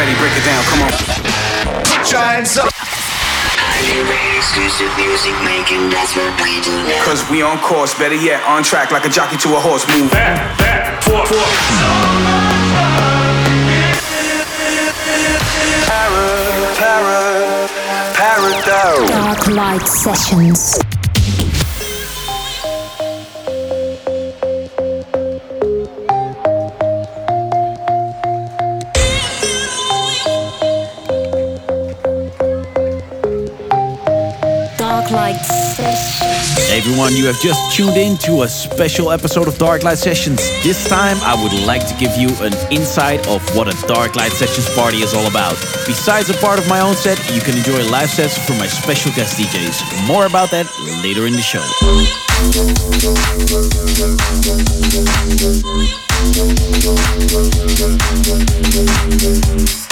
Freddie, break it down, come on. Put your hands up. Exclusive music making, that's what we do now. Cause we on course, better yet, on track like a jockey to a horse. Move back, back, forth, forth. Para, para, paradise. Darklight Sessions. Sessions. Hey everyone, you have just tuned in to a special episode of Darklight Sessions. This time, I would like to give you an insight of what a Darklight Sessions party is all about. Besides a part of my own set, you can enjoy live sets from my special guest DJs. More about that later in the show.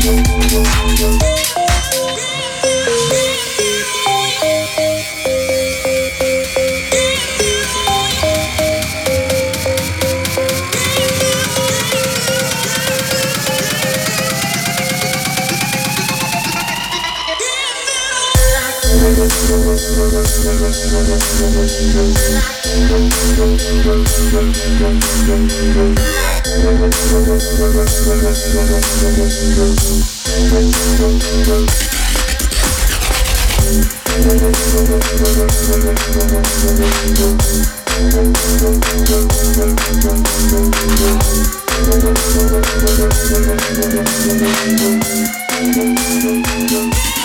Thank you. We're Chucky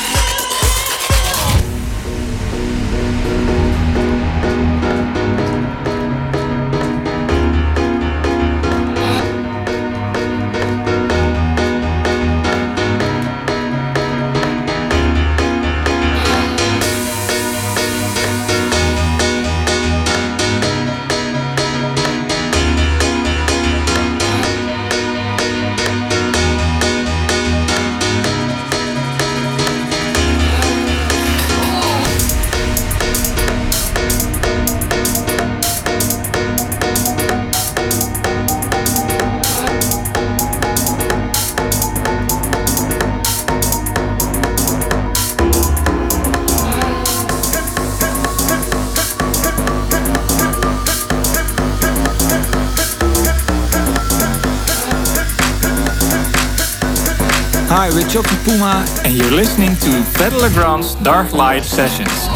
Puma, and you're listening to Fedde Le Grand's Darklight Sessions.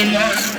Hi,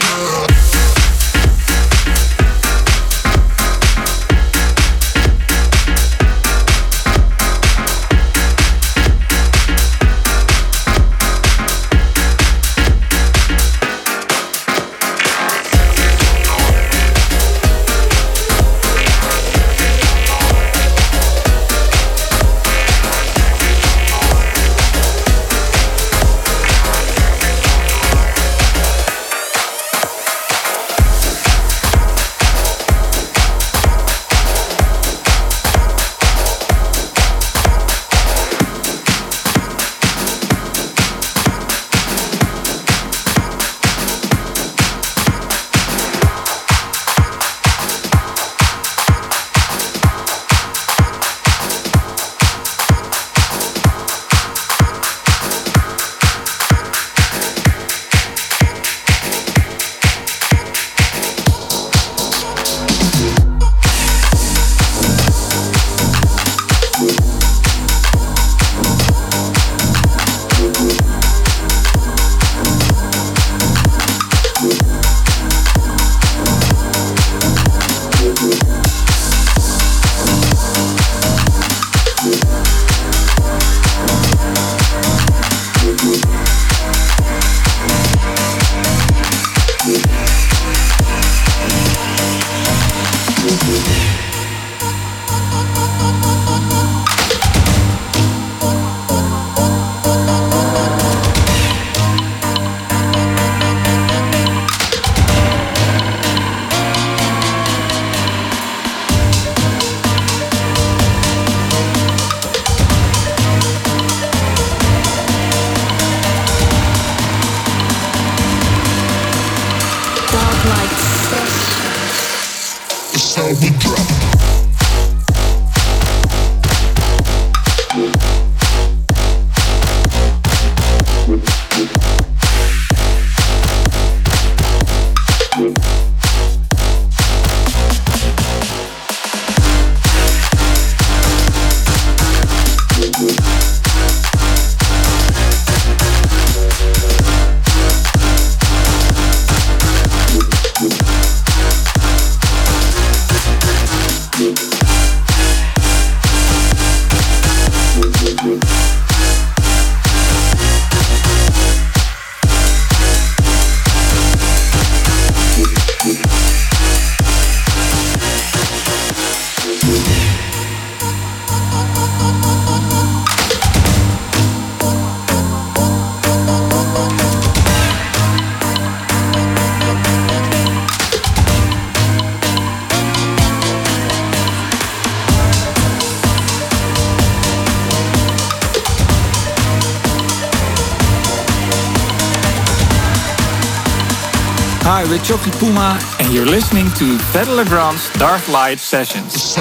with Chocolate Puma, and you're listening to Battle Legrand's Darklight Sessions.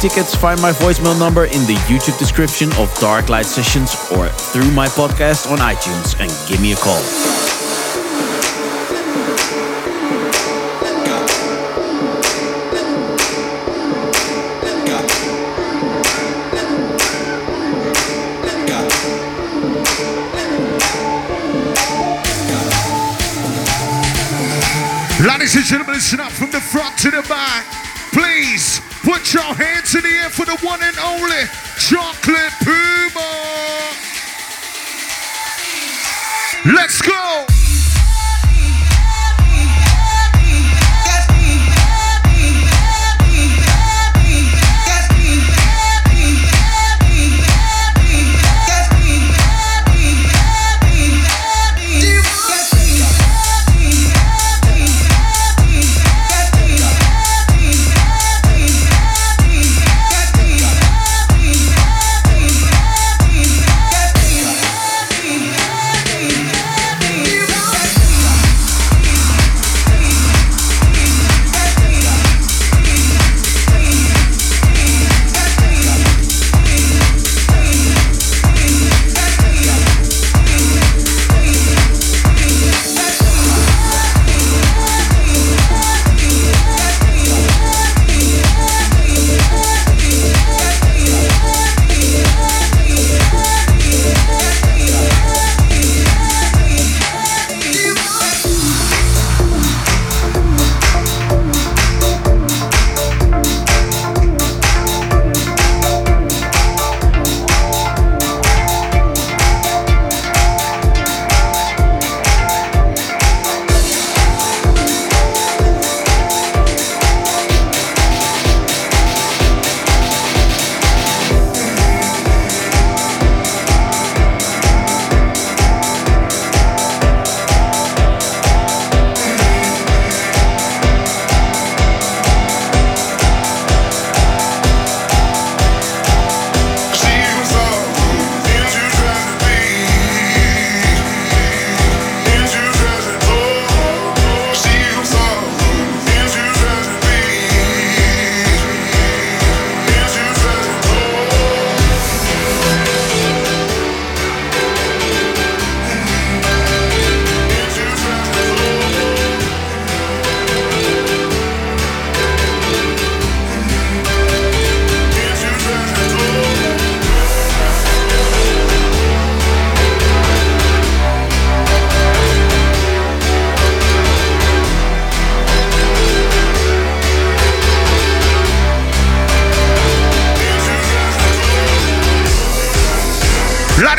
Tickets, find my voicemail number in the YouTube description of Darklight Sessions or through my podcast on iTunes and give me a call. Ladies and gentlemen, listen up from the front to the back. Put your hands in the air for the one and only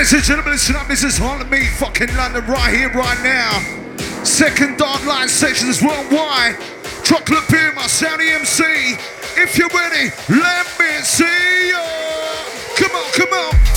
Ladies and gentlemen, listen up. This is Harlem Me, fucking London, right here, right now. Second Darklight Sessions worldwide. Chocolate Puma, Soundy MC. If you're ready, let me see you. Come on, come on.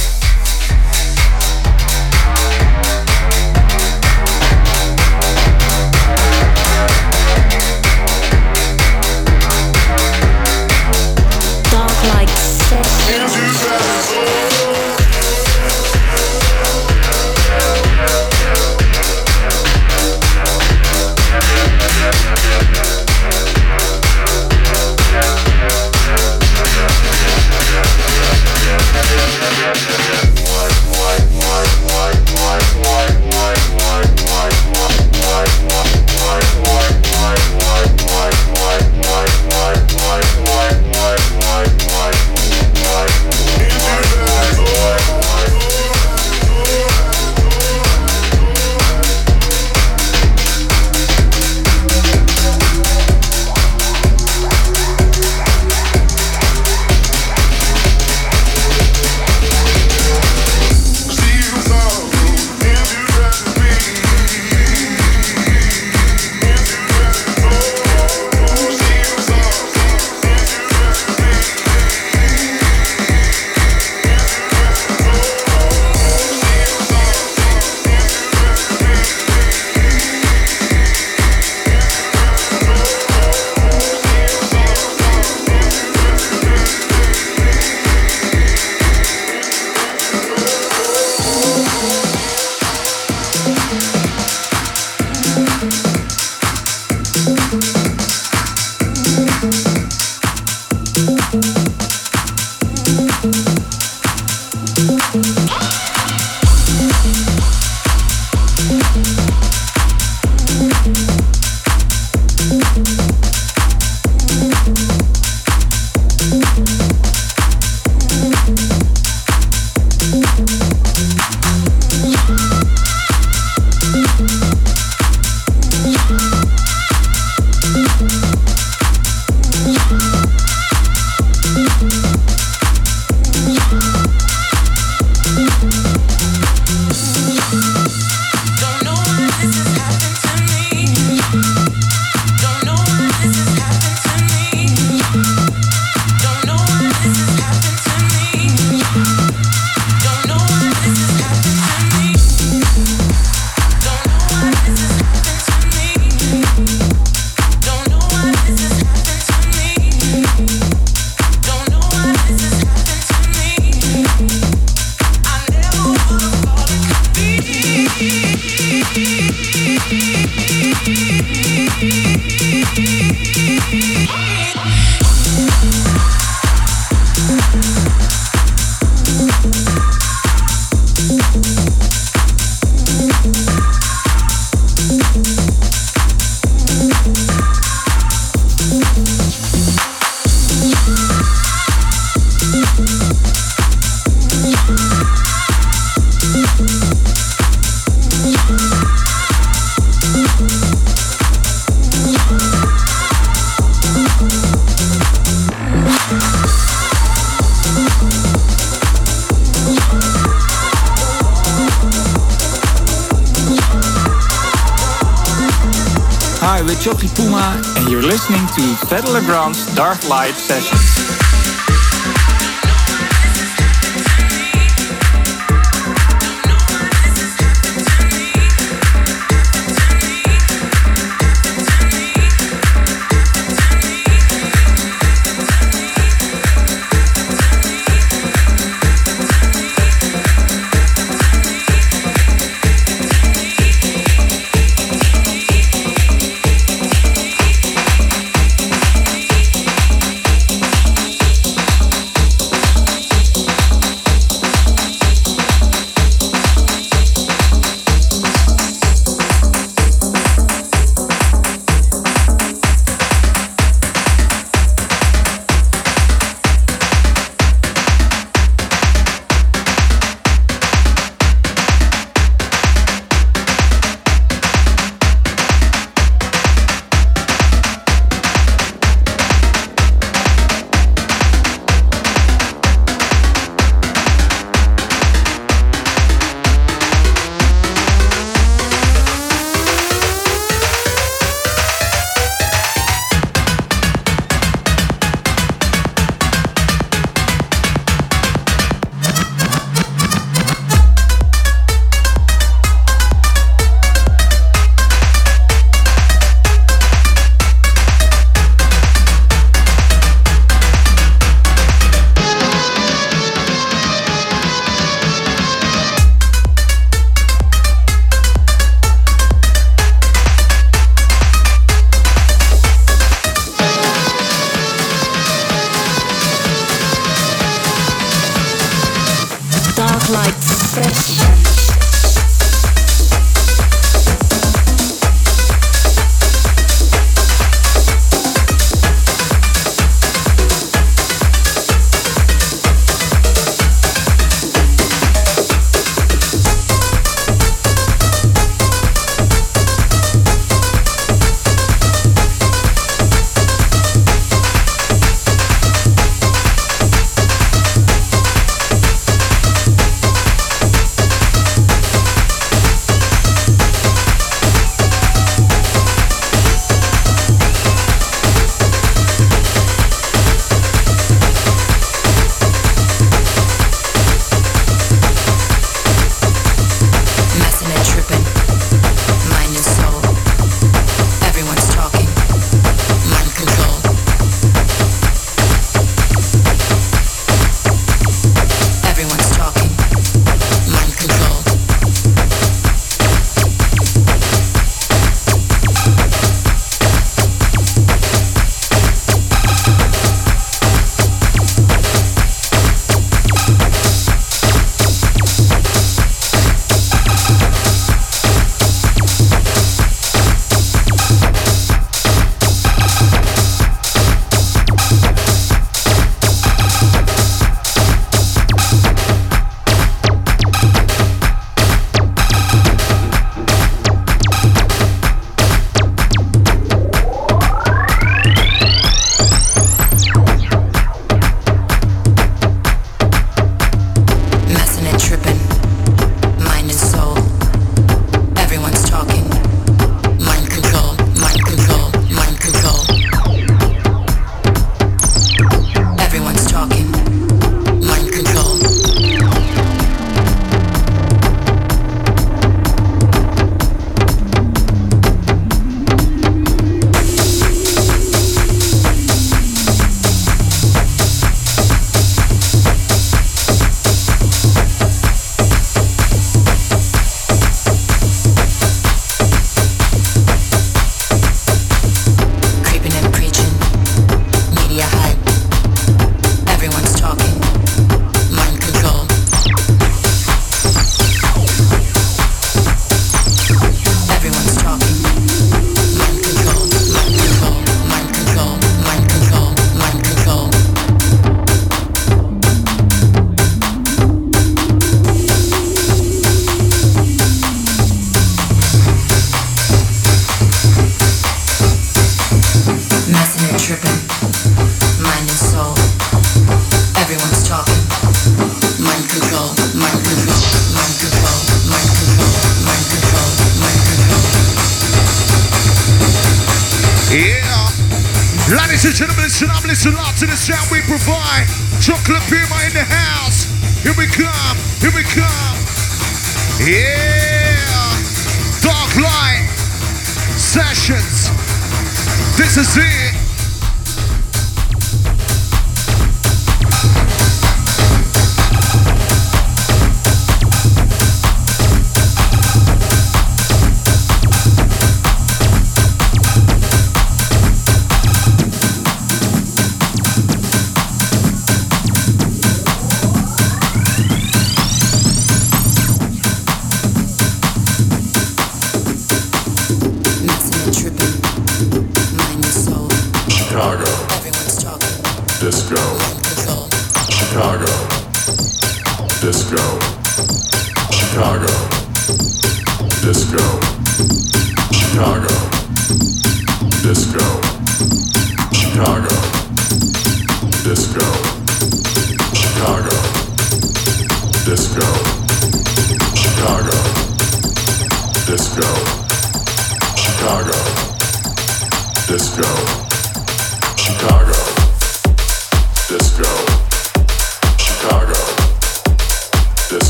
Hi, Puma, and you're listening to Fede Legrand's Darklight Sessions.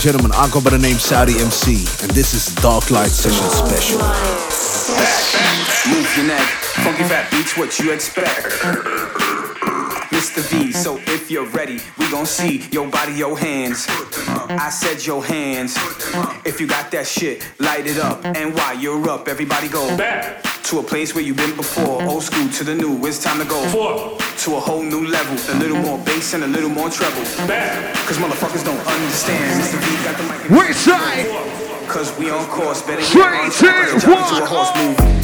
And gentlemen, I go by the name Saudi MC, and this is Darklight Session Special. Move your neck, funky fat beats what you expect. Mr. V, so if you're ready, we gon' see your body, your hands. I said your hands. If you got that shit, light it up. And while you're up, everybody go back to a place where you've been before. Old school to the new, it's time to go to a whole new level. A little more bass and a little more treble. Cause motherfuckers don't understand. Mr. V got the mic. Which side? Cause we on course, better get Three, on track like a two, jockey to one. a horse move.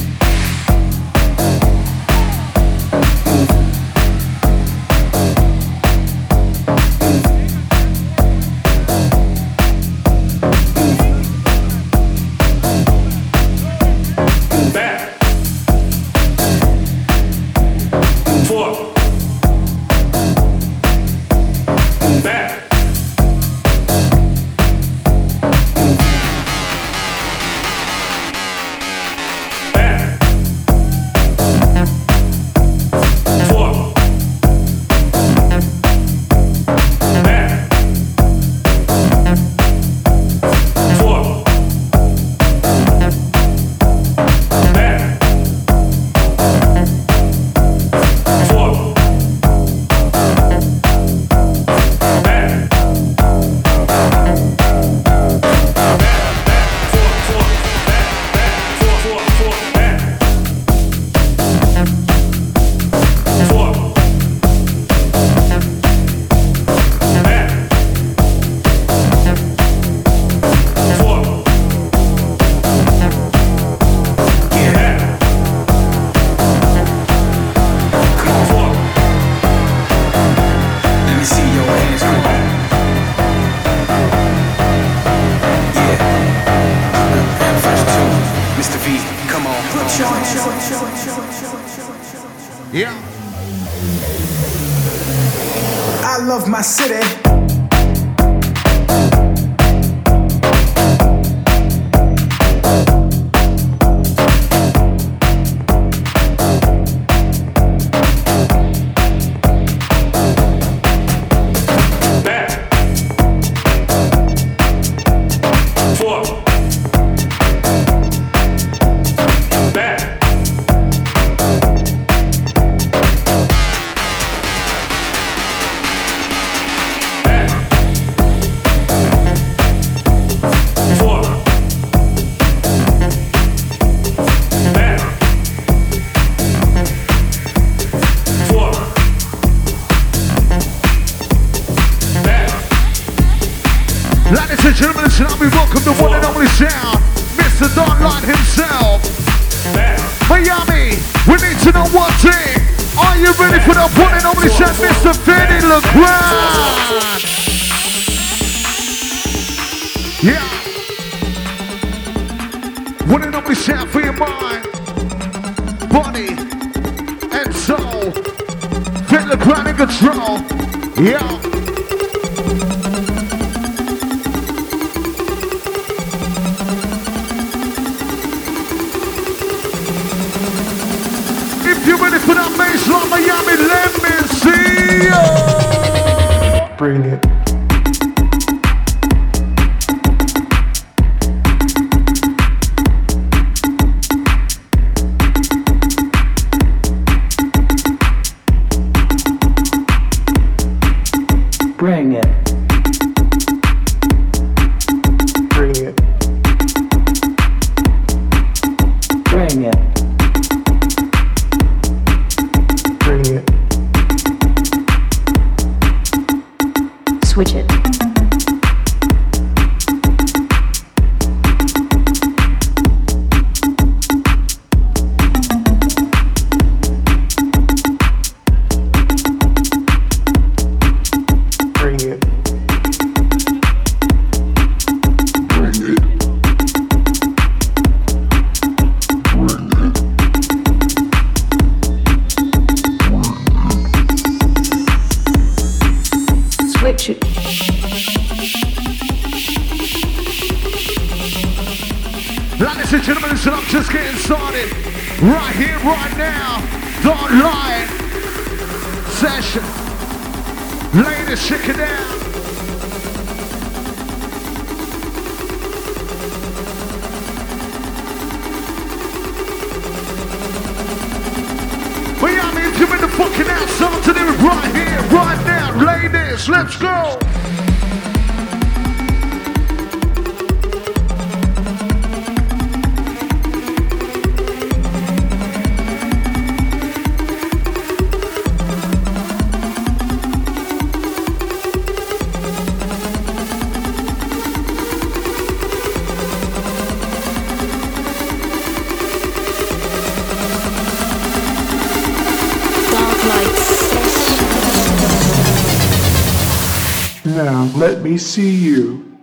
See you.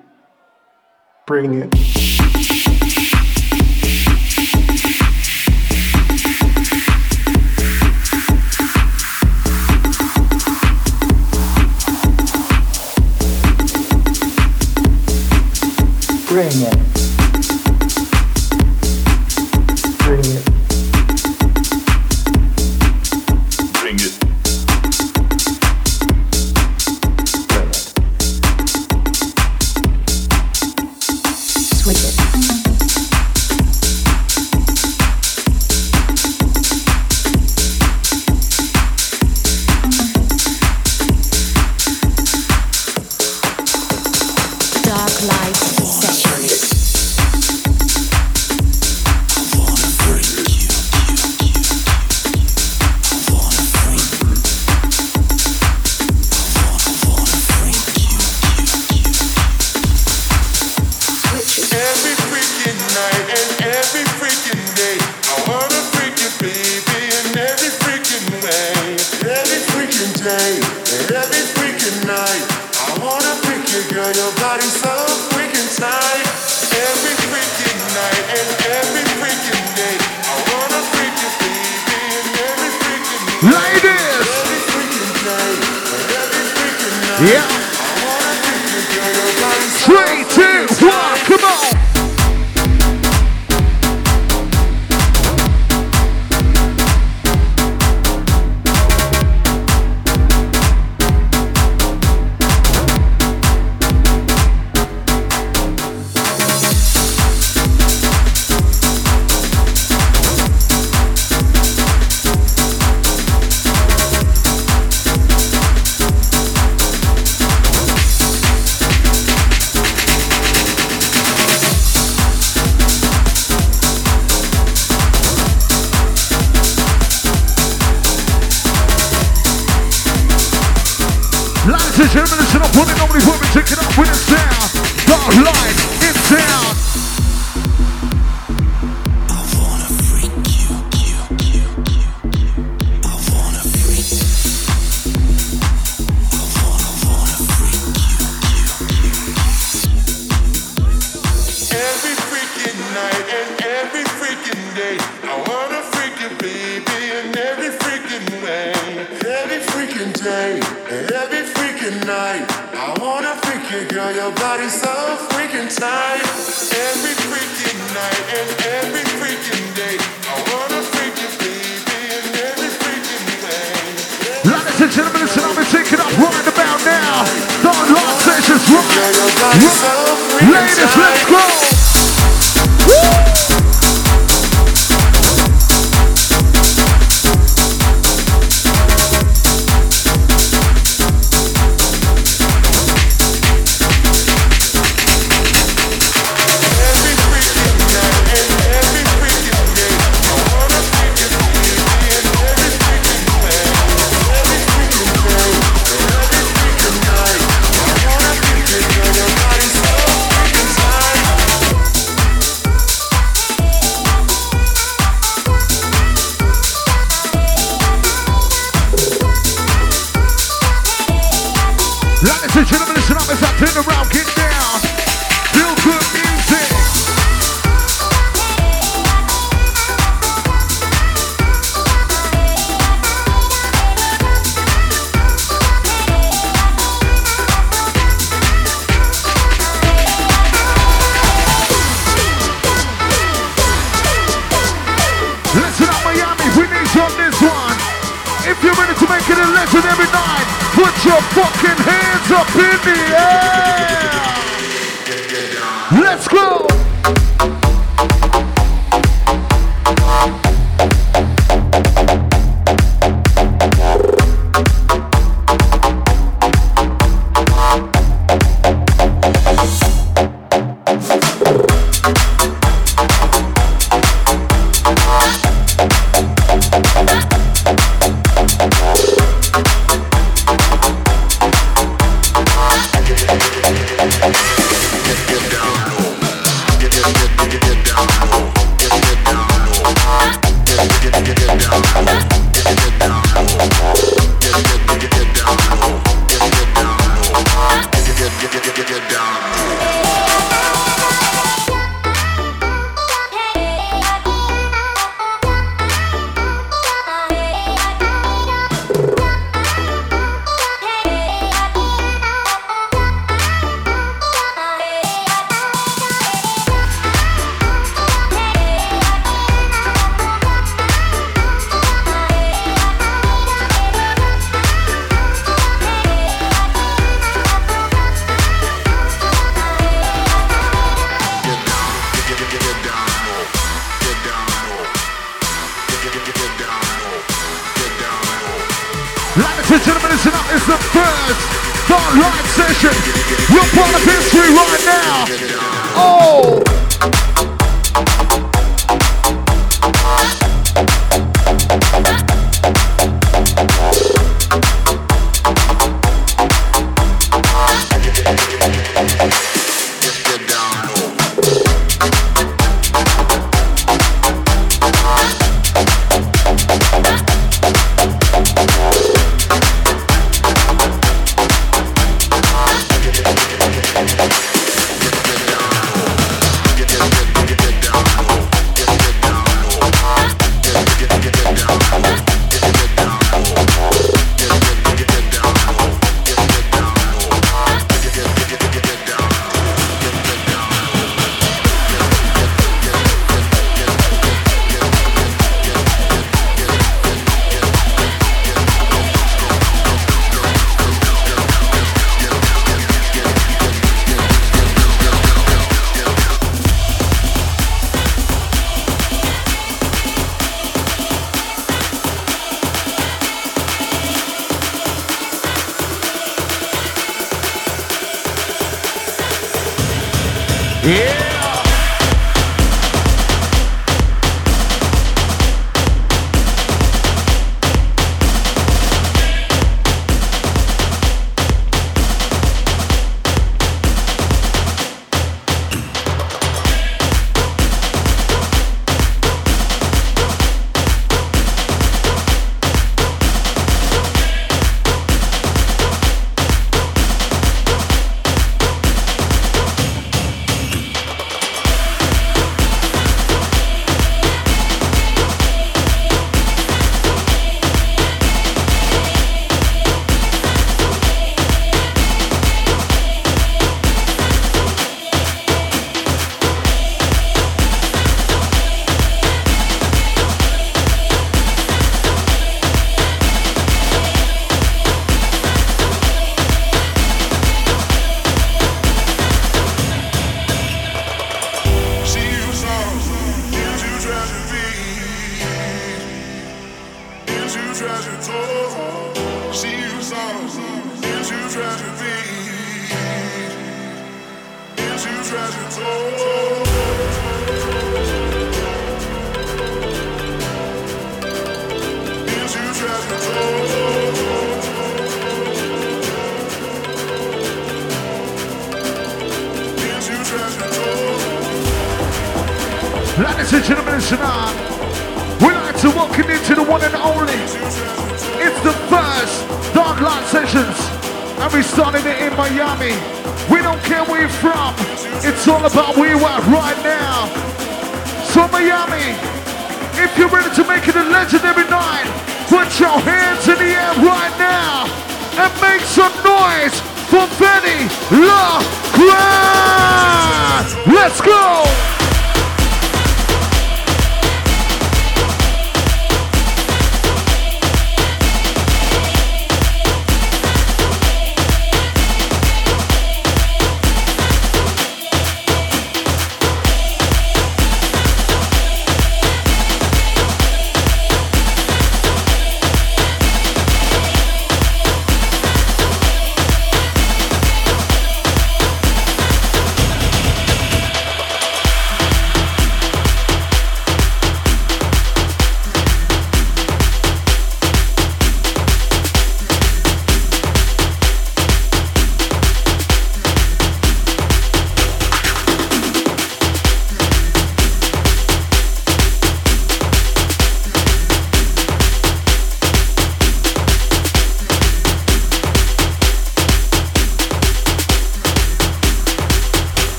Bring it. Bring it. making a every night. Put your fucking hands up in the air. Let's go.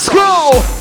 Let's go.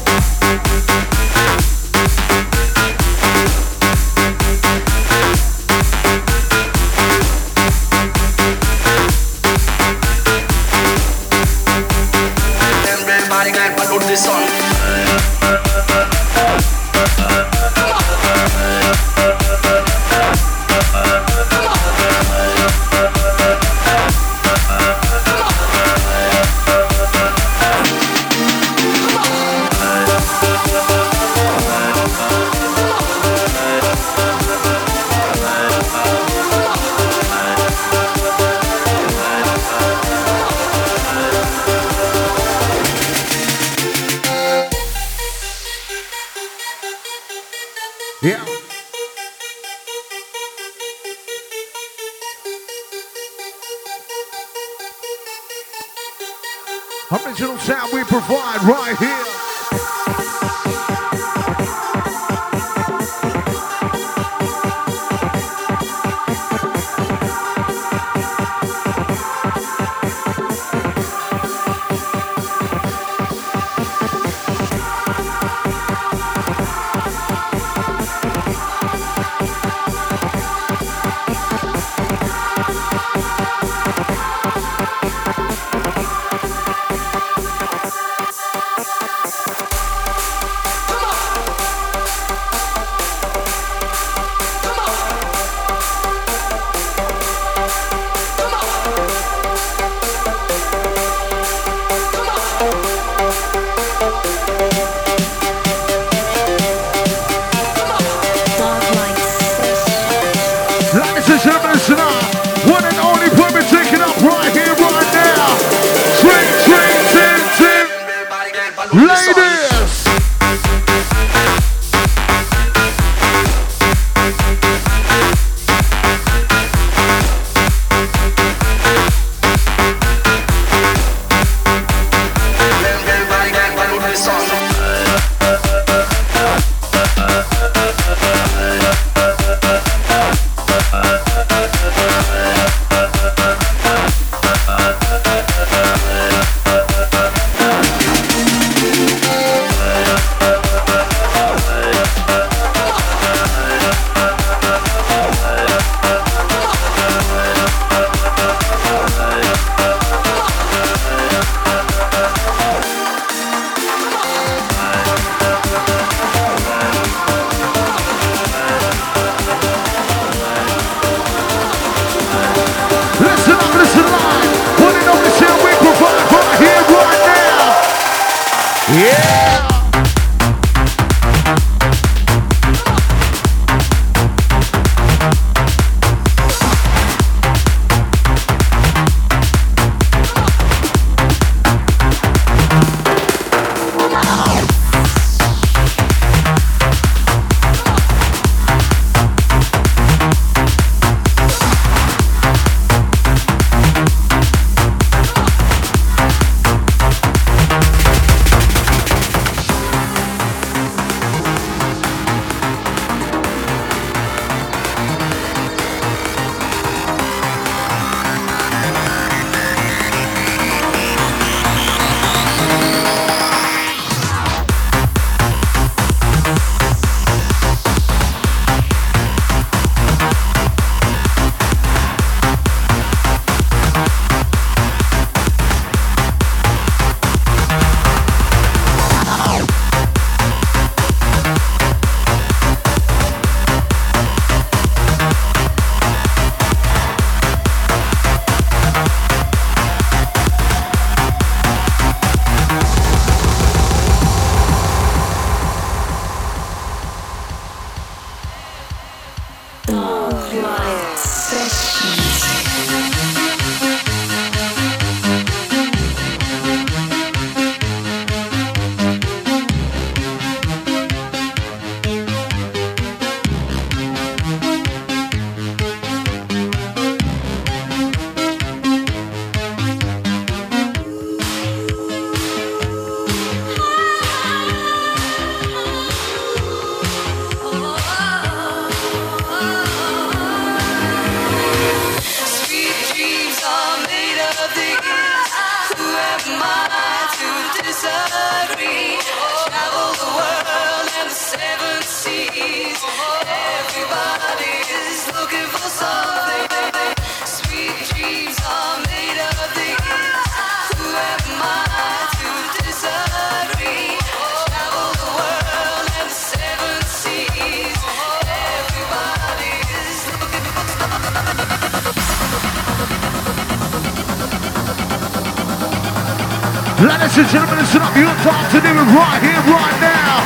Right here, right now.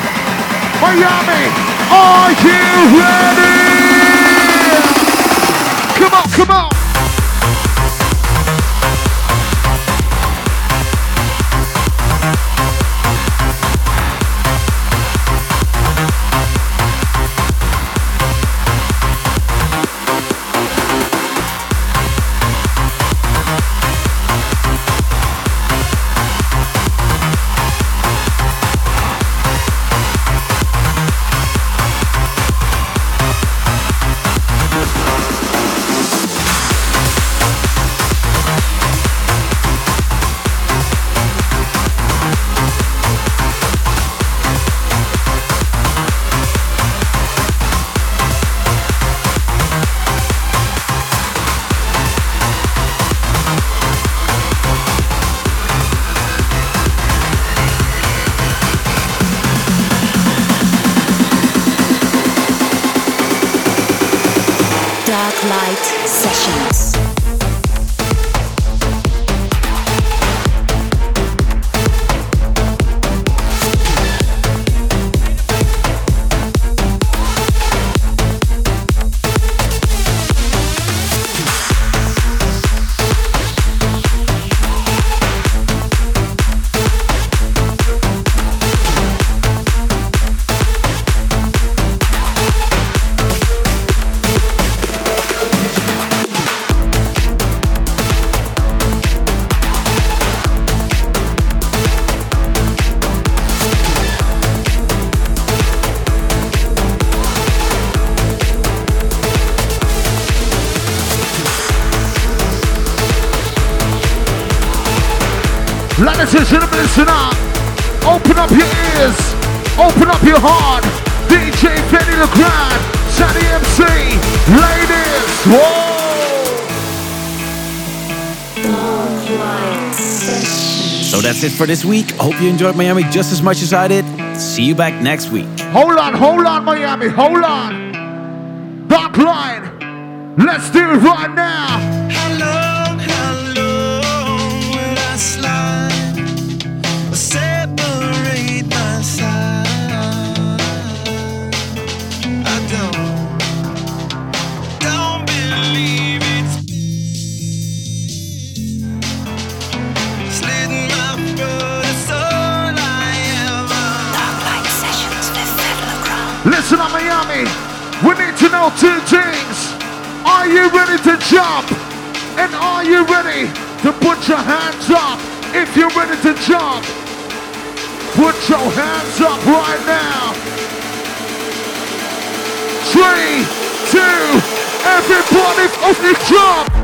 Miami, are you ready? Ladies and gentlemen, listen up. Open up your ears. Open up your heart. DJ Fedde Le Grand, Sunny MC. Ladies, whoa! So that's it for this week. Hope you enjoyed Miami just as much as I did. See you back next week. Hold on, hold on, Miami, hold on. Dark line. Let's do it right now. Know two things. Are you ready to jump? And are you ready to put your hands up? If you're ready to jump, put your hands up right now. Three, two, everybody, open jump.